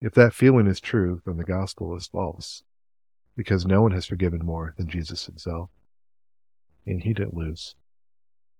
If that feeling is true, then the gospel is false, because no one has forgiven more than Jesus himself, and he didn't lose.